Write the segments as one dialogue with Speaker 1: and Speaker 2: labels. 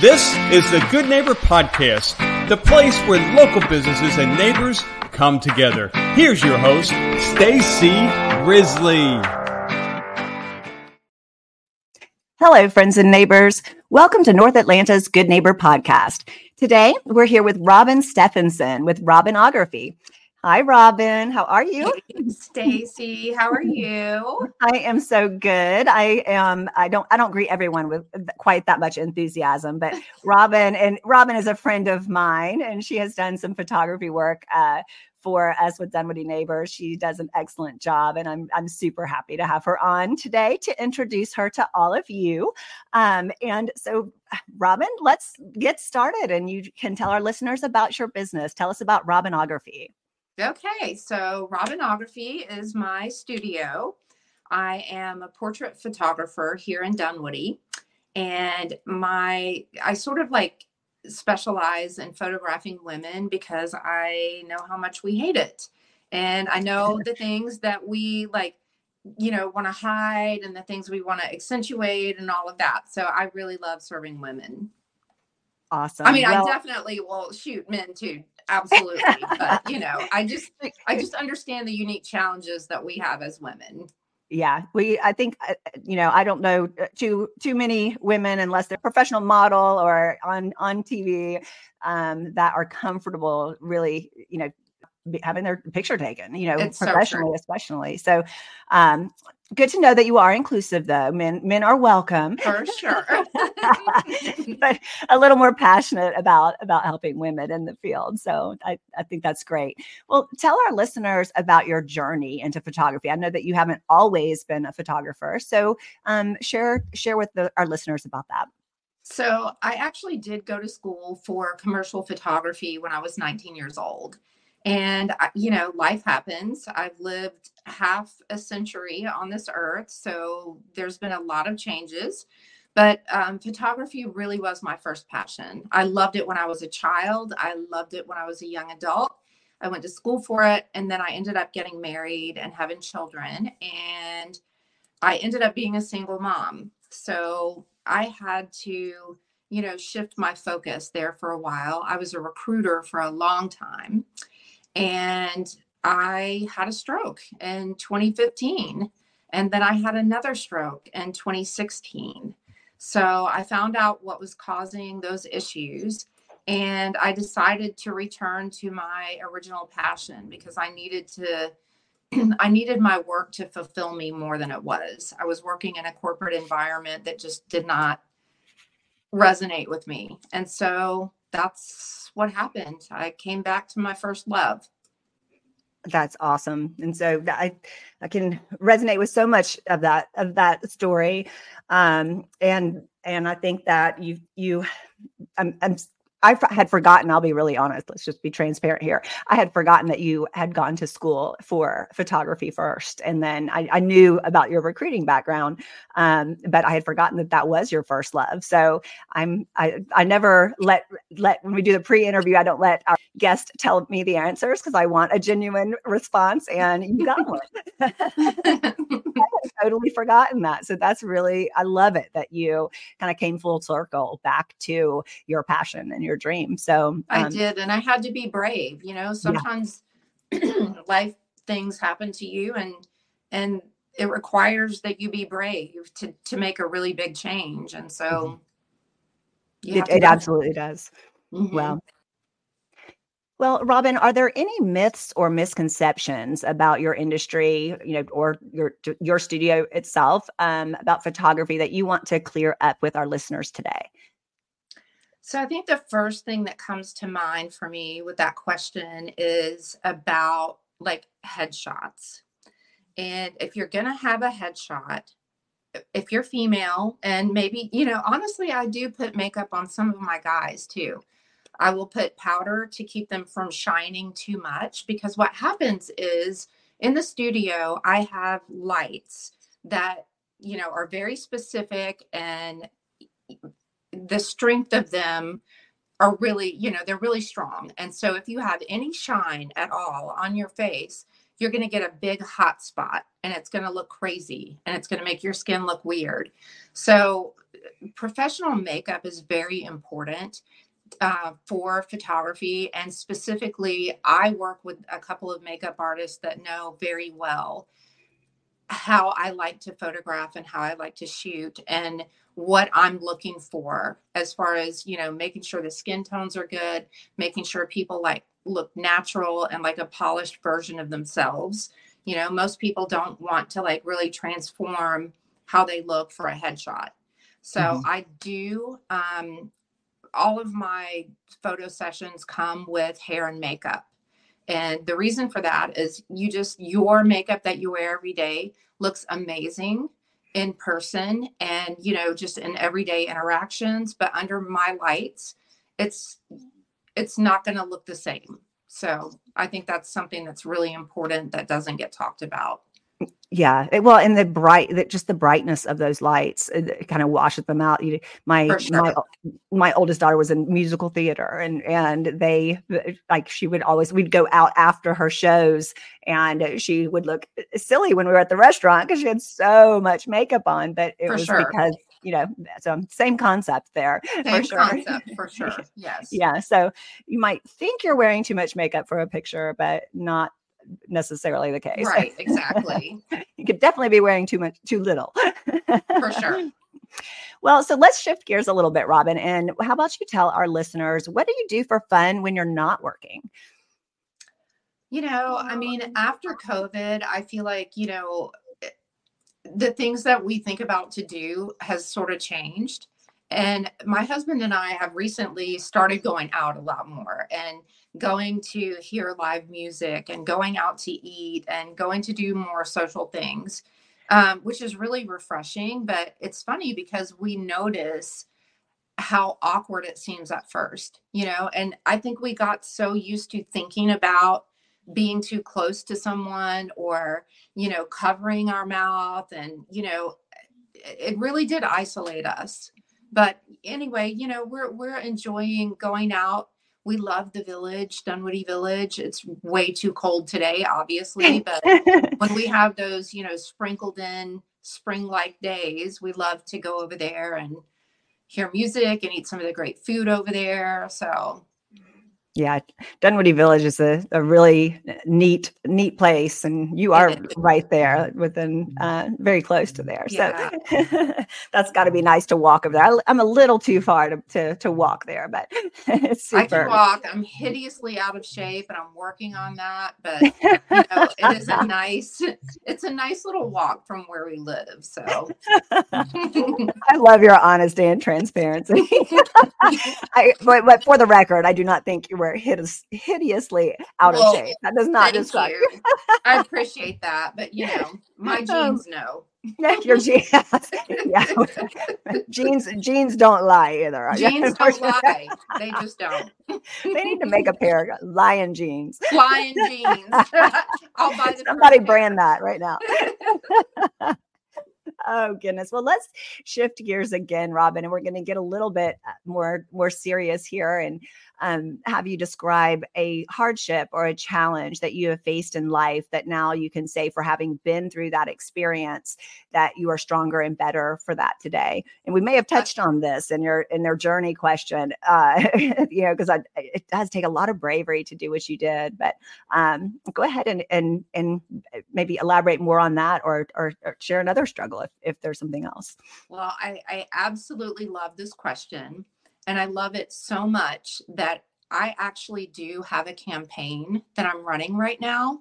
Speaker 1: This is the Good Neighbor Podcast, the place where local businesses and neighbors come together. Here's your host, Stacey Risley.
Speaker 2: Hello, friends and neighbors. Welcome to North Atlanta's Good Neighbor Podcast. Today, we're here with Robyn Stephenson with Robynography. Hi, Robyn. How are you?
Speaker 3: Hey, Stacey, how are you?
Speaker 2: I am so good. I am. I don't. I don't greet everyone with quite that much enthusiasm, but Robyn and Robyn is a friend of mine, and she has done some photography work uh, for us with Dunwoody Neighbors. She does an excellent job, and I'm I'm super happy to have her on today to introduce her to all of you. Um, and so, Robyn, let's get started, and you can tell our listeners about your business. Tell us about Robynography.
Speaker 3: Okay, so Robynography is my studio. I am a portrait photographer here in Dunwoody, and my I sort of like specialize in photographing women because I know how much we hate it. And I know the things that we like, you know, want to hide and the things we want to accentuate and all of that. So I really love serving women.
Speaker 2: Awesome.
Speaker 3: I mean, well, I definitely will shoot men too absolutely but you know i just i just understand the unique challenges that we have as women.
Speaker 2: Yeah we i think uh, you know i don't know uh, too too many women unless they're professional model or on on tv um, that are comfortable really you know having their picture taken you know
Speaker 3: It's
Speaker 2: professionally
Speaker 3: true.
Speaker 2: especially. So um good to know that you are inclusive though. Men men are welcome.
Speaker 3: For sure.
Speaker 2: But a little more passionate about about helping women in the field. So I, I think that's great. Well tell our listeners about your journey into photography. I know that you haven't always been a photographer. So um, share share with the, our listeners about that.
Speaker 3: So i actually did go to school for commercial photography when i was 19 years old and you know life happens. I've lived half a century on this earth so there's been a lot of changes. But um, photography really was my first passion. I loved it when i was a child. I loved it when i was a young adult. I went to school for it and then i ended up getting married and having children and i ended up being a single mom. So i had to you know shift my focus there for a while. I was a recruiter for a long time and I had a stroke in 2015. And then I had another stroke in 2016. So I found out what was causing those issues. And I decided to return to my original passion because I needed to. I needed my work to fulfill me more than it was. I was working in a corporate environment that just did not resonate with me. And so that's what happened. I came back to my first love.
Speaker 2: That's awesome. And so I I can resonate with so much of that of that story. Um and and I think that you you I'm, I'm I had forgotten, I'll be really honest, let's just be transparent here. I had forgotten that you had gone to school for photography first. And then I, I knew about your recruiting background, um, but I had forgotten that that was your first love. So I'm, I, I never let, let, when we do the pre interview, I don't let our guest tell me the answers because I want a genuine response and you got one. I totally forgotten that. So that's really, I love it that you kind of came full circle back to your passion and your dream. So
Speaker 3: I
Speaker 2: um,
Speaker 3: did, and I had to be brave. You know, sometimes life things happen to you, and and it requires that you be brave to to make a really big change. And so, you
Speaker 2: it, it absolutely does.
Speaker 3: Mhm.
Speaker 2: Well, well, Robyn, are there any myths or misconceptions about your industry, you know, or your your studio itself um, about photography that you want to clear up with our listeners today?
Speaker 3: So I think the first thing that comes to mind for me with that question is about like headshots. And if you're going to have a headshot, if you're female and maybe, you know, honestly, I do put makeup on some of my guys too. I will put powder to keep them from shining too much because what happens is in the studio, I have lights that, you know, are very specific and the strength of them are really, you know, they're really strong. And so if you have any shine at all on your face, you're going to get a big hot spot and it's going to look crazy and it's going to make your skin look weird. So professional makeup is very important uh, for photography. And specifically, I work with a couple of makeup artists that know very well how I like to photograph and how I like to shoot and what I'm looking for as far as, you know, making sure the skin tones are good, making sure people like look natural and like a polished version of themselves. You know, most people don't want to like really transform how they look for a headshot. So mm-hmm. I do um all of my photo sessions come with hair and makeup. And the reason for that is you just, your makeup that you wear every day looks amazing in person and, you know, just in everyday interactions. But under my lights, it's, it's not going to look the same. So I think that's something that's really important that doesn't get talked about.
Speaker 2: Yeah, it, well, and the bright, that just the brightness of those lights, kind of washes them out. You, my sure. my my oldest daughter was in musical theater, and and they like she would always we'd go out after her shows, and she would look silly when we were at the restaurant because she had so much makeup on, but it for was sure. because you know, so same concept there.
Speaker 3: Same for sure. concept for sure. Yes.
Speaker 2: yeah. So you might think you're wearing too much makeup for a picture, but not necessarily the case.
Speaker 3: Right, exactly.
Speaker 2: you could definitely be wearing too much, too little.
Speaker 3: For sure.
Speaker 2: Well, so let's shift gears a little bit, Robyn. And how about you tell our listeners what do you do for fun when you're not working?
Speaker 3: You know, I mean, after COVID, I feel like, you know, the things that we think about to do has sort of changed. And my husband and I have recently started going out a lot more and going to hear live music and going out to eat and going to do more social things, um, which is really refreshing. But it's funny because we notice how awkward it seems at first, you know, and I think we got so used to thinking about being too close to someone or, you know, covering our mouth and, you know, it really did isolate us but anyway, you know, we're we're enjoying going out. We love the village, Dunwoody Village. It's way too cold today, obviously, but when we have those, you know, sprinkled in spring-like days, we love to go over there and hear music and eat some of the great food over there. So
Speaker 2: yeah, Dunwoody Village is a, a really neat, neat place, and you are right there within uh, very close to there. Yeah. So that's got to be nice to walk over there. I, am a little too far to, to, to walk there, but it's super. I
Speaker 3: can walk. I'm hideously out of shape, and I'm working on that. But you know, it is a nice, it's a nice little walk from where we live. So
Speaker 2: I love your honesty and transparency. I, but, but for the record, I do not think you were hideous, hideously out well, of shape. That does not describe you.
Speaker 3: I appreciate that, but you know, my um, genes know.
Speaker 2: Your jeans, yeah. genes, genes don't lie either.
Speaker 3: Genes don't lie. They just don't.
Speaker 2: they need to make a pair of lion jeans.
Speaker 3: Lion jeans. I'll buy
Speaker 2: Somebody brand that right now. oh goodness. Well, let's shift gears again, Robyn, and we're going to get a little bit uh, more more serious here. And um, have you describe a hardship or a challenge that you have faced in life that now you can say for having been through that experience that you are stronger and better for that today? And we may have touched on this in your in their journey question uh, you know because it does take a lot of bravery to do what you did but um, go ahead and and and maybe elaborate more on that or or, or share another struggle if, if there's something else.
Speaker 3: Well I, I absolutely love this question and I love it so much that I actually do have a campaign that I'm running right now.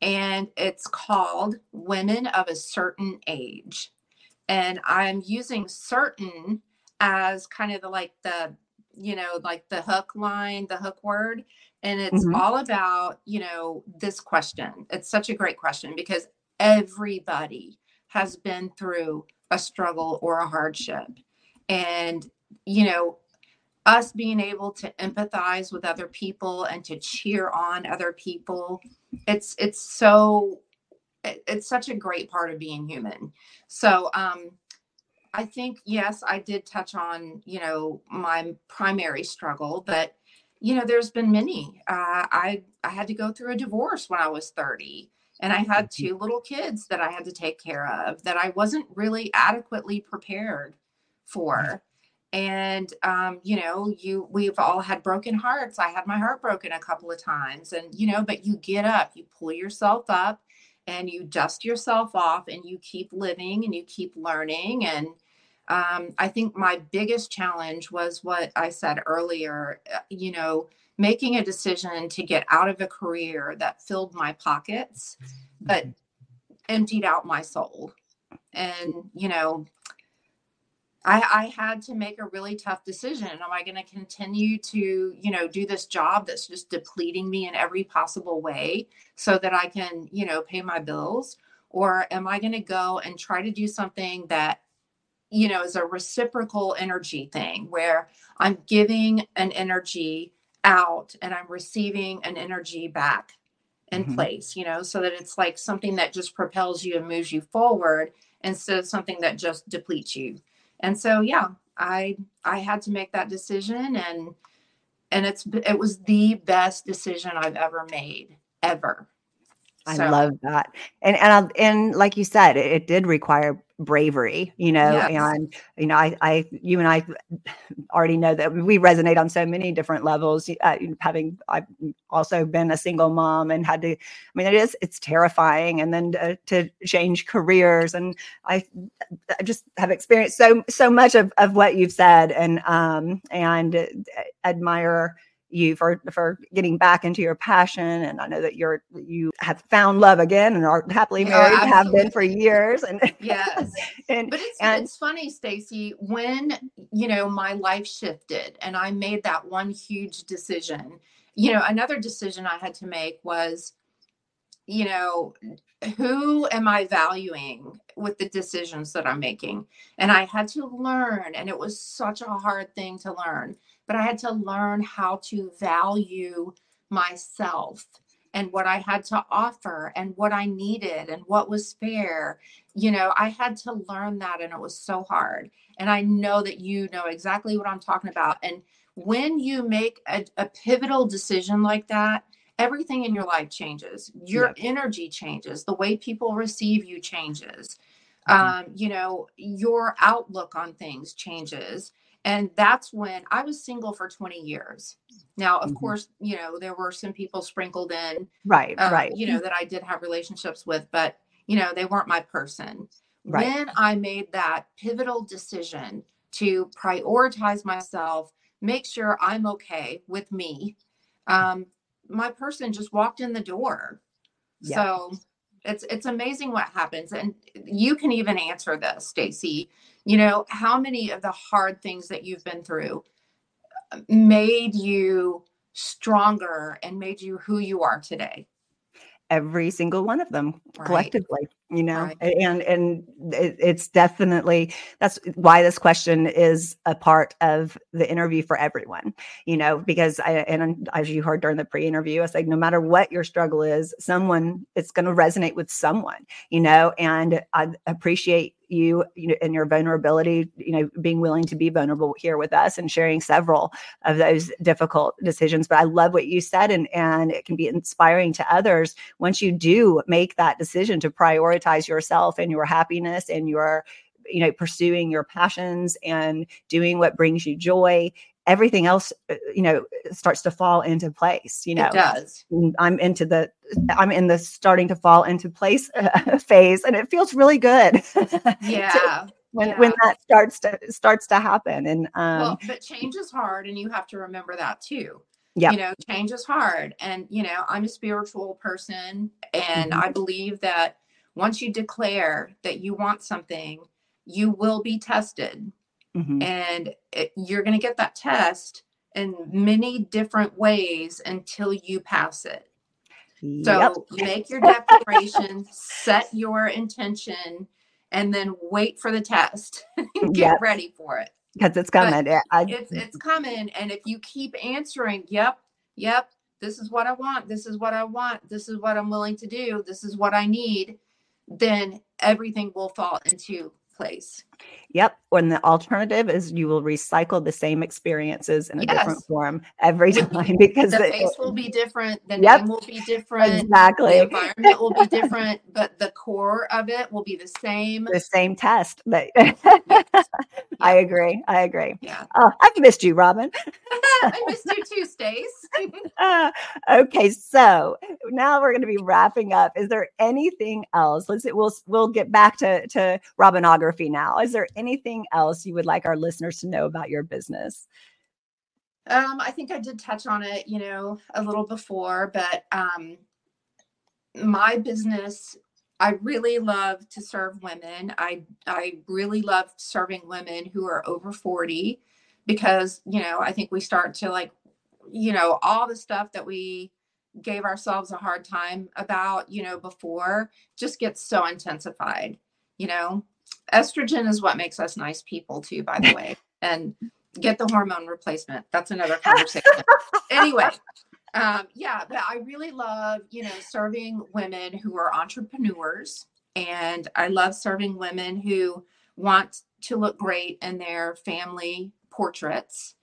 Speaker 3: And it's called Women of a Certain Age. And I'm using certain as kind of the like the, you know, like the hook line, the hook word. And it's mm-hmm. all about, you know, this question. It's such a great question because everybody has been through a struggle or a hardship. And, you know, us being able to empathize with other people and to cheer on other people. It's it's so it's such a great part of being human. So um i think yes i did touch on you know my primary struggle but you know there's been many. Uh, i i had to go through a divorce when i was 30 and i had mm-hmm. two little kids that i had to take care of that i wasn't really adequately prepared for and um, you know you we've all had broken hearts. I had my heart broken a couple of times and you know but you get up you pull yourself up and you dust yourself off and you keep living and you keep learning. And um, i think my biggest challenge was what i said earlier uh, you know making a decision to get out of a career that filled my pockets but emptied out my soul. And you know I, I had to make a really tough decision. Am I going to continue to, you know, do this job that's just depleting me in every possible way so that I can, you know, pay my bills? Or am I going to go and try to do something that, you know, is a reciprocal energy thing where I'm giving an energy out and I'm receiving an energy back in mm-hmm. place, you know, so that it's like something that just propels you and moves you forward instead of something that just depletes you and so yeah i i had to make that decision and and it's it was the best decision i've ever made ever
Speaker 2: I so. love that. And and and like you said, it, it did require bravery, you know, yes. and you know, I I you and I already know that we resonate on so many different levels. Uh, having I've also been a single mom and had to, I mean, it is it's terrifying, and then to, to change careers, and I I just have experienced so so much of of what you've said, and um and admire you for for getting back into your passion and i know that you're you have found love again and are happily oh, married oh, have been for years and
Speaker 3: yes. and but it's, and, it's funny stacey when you know my life shifted and i made that one huge decision you know another decision i had to make was you know who am i valuing with the decisions that i'm making? And i had to learn and it was such a hard thing to learn but I had to learn how to value myself and what I had to offer and what I needed and what was fair. You know, I had to learn that and it was so hard. And I know that you know exactly what I'm talking about. And when you make a, a pivotal decision like that, everything in your life changes. Your yeah. energy changes. The way people receive you changes. Mm-hmm. Um, you know, your outlook on things changes and that's when i was single for 20 years now of mm-hmm. course you know there were some people sprinkled in
Speaker 2: right um, right
Speaker 3: you know that i did have relationships with but you know they weren't my person right. when i made that pivotal decision to prioritize myself make sure i'm okay with me um, my person just walked in the door yeah. so it's it's amazing what happens and you can even answer this stacey. You know how many of the hard things that you've been through uh, made you stronger and made you who you are today
Speaker 2: every single one of them right. collectively you know right. and and it, it's definitely that's why this question is a part of the interview for everyone you know because i and as you heard during the pre-interview i said no matter what your struggle is someone it's going to resonate with someone you know and i appreciate you, you know, and your vulnerability, you know, being willing to be vulnerable here with us and sharing several of those difficult decisions. But I love what you said, and and it can be inspiring to others once you do make that decision to prioritize yourself and your happiness and your you know pursuing your passions and doing what brings you joy everything else uh, you know starts to fall into place you know
Speaker 3: it does
Speaker 2: i'm into the i'm in the starting to fall into place uh, phase and it feels really good
Speaker 3: yeah
Speaker 2: when
Speaker 3: yeah.
Speaker 2: when that starts to starts to happen and um well,
Speaker 3: but change is hard and you have to remember that too yeah you know change is hard and you know i'm a spiritual person and mm-hmm. i believe that once you declare that you want something, you will be tested. Mm-hmm. And it, you're going to get that test in many different ways until you pass it. So yep. make your declaration, set your intention, and then wait for the test. Get yep. ready for it.
Speaker 2: Because it's coming.
Speaker 3: I, it's it's coming. And if you keep answering, yep, yep, this is what I want, this is what I want, this is what I'm willing to do, this is what I need, then everything will fall into place.
Speaker 2: Yep. When the alternative is you will recycle the same experiences in a
Speaker 3: Yes.
Speaker 2: different form every time because
Speaker 3: The
Speaker 2: it-
Speaker 3: face will be different, the
Speaker 2: Yep.
Speaker 3: name will be different,
Speaker 2: exactly
Speaker 3: the environment will be different, but the core of it will be the same.
Speaker 2: the same test. But I agree. I agree.
Speaker 3: Yeah.
Speaker 2: Oh, I've missed you, Robyn.
Speaker 3: I missed you too, Stace.
Speaker 2: Uh, okay, so now we're going to be wrapping up. Is there anything else? Let's we'll we'll get back to to Robynography now. Is there anything else you would like our listeners to know about your business?
Speaker 3: Um, I think I did touch on it, you know, a little before, but um, my business, I really love to serve women. I I really love serving women who are over 40 because, you know, I think we start to like, you know, all the stuff that we gave ourselves a hard time about, you know, before just gets so intensified, you know. Estrogen is what makes us nice people too, by the way. And get the hormone replacement. That's another conversation. anyway, um, yeah, but I really love, you know, serving women who are entrepreneurs. And I love serving women who want to look great in their family portraits.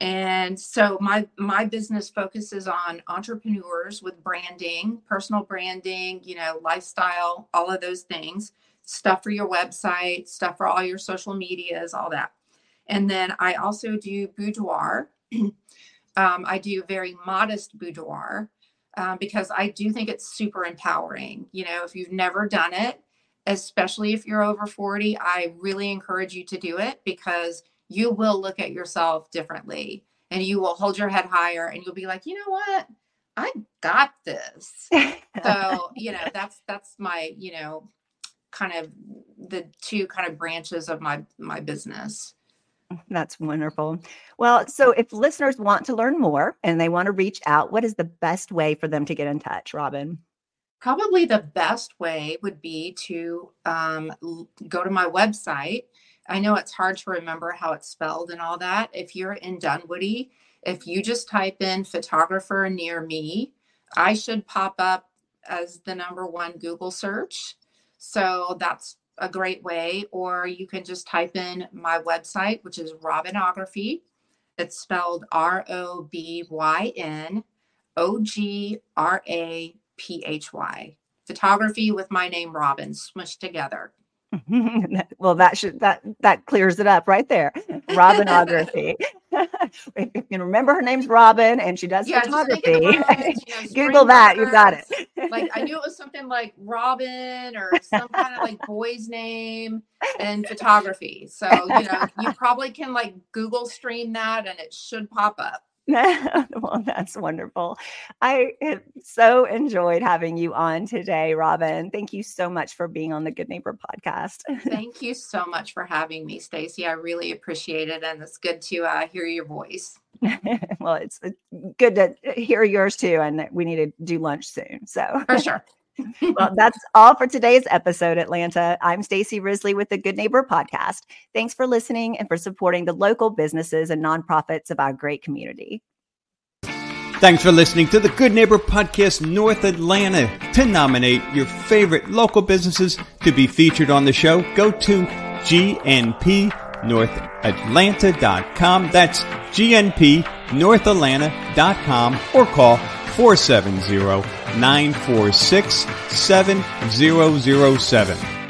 Speaker 3: And so my my business focuses on entrepreneurs with branding, personal branding, you know, lifestyle, all of those things, stuff for your website, stuff for all your social medias, all that. And then I also do boudoir. um, I do very modest boudoir um, because I do think it's super empowering. You know, if you've never done it, especially if you're over 40, I really encourage you to do it because you will look at yourself differently and you will hold your head higher and you'll be like, you know what? I got this. So, you know, that's that's my, you know, kind of the two kind of branches of my my business.
Speaker 2: That's wonderful. Well, so if listeners want to learn more and they want to reach out, what is the best way for them to get in touch, Robyn?
Speaker 3: Probably the best way would be to um, l- go to my website. I know it's hard to remember how it's spelled and all that. If you're in Dunwoody, if you just type in photographer near me, I should pop up as the number one Google search. So that's a great way. Or you can just type in my website, which is Robynography. It's spelled R O B Y N O G R A P H Y. Photography with my name Robyn smushed together.
Speaker 2: well, that should that that clears it up right there. Robynography. if you can remember her name's Robyn and she does
Speaker 3: Yeah,
Speaker 2: photography.
Speaker 3: you know,
Speaker 2: Google that, you've got it.
Speaker 3: like I knew it was something like Robyn or some kind of like boy's name and photography. So, you know, you probably can like Google stream that and it should pop up.
Speaker 2: well, that's wonderful. I so enjoyed having you on today, Robyn. Thank you so much for being on the Good Neighbor podcast.
Speaker 3: Thank you so much for having me, Stacey. I really appreciate it. And it's good to uh, hear your voice.
Speaker 2: well, it's good to hear yours too, and we need to do lunch soon. So,
Speaker 3: For sure.
Speaker 2: Well, that's all for today's episode, Atlanta. I'm Stacey Risley with the Good Neighbor podcast. Thanks for listening and for supporting the local businesses and nonprofits of our great community.
Speaker 1: Thanks for listening to the Good Neighbor Podcast North Atlanta. To nominate your favorite local businesses to be featured on the show, go to gnpnorthatlanta.com. That's gnpnorthatlanta.com or call 470 946 7007.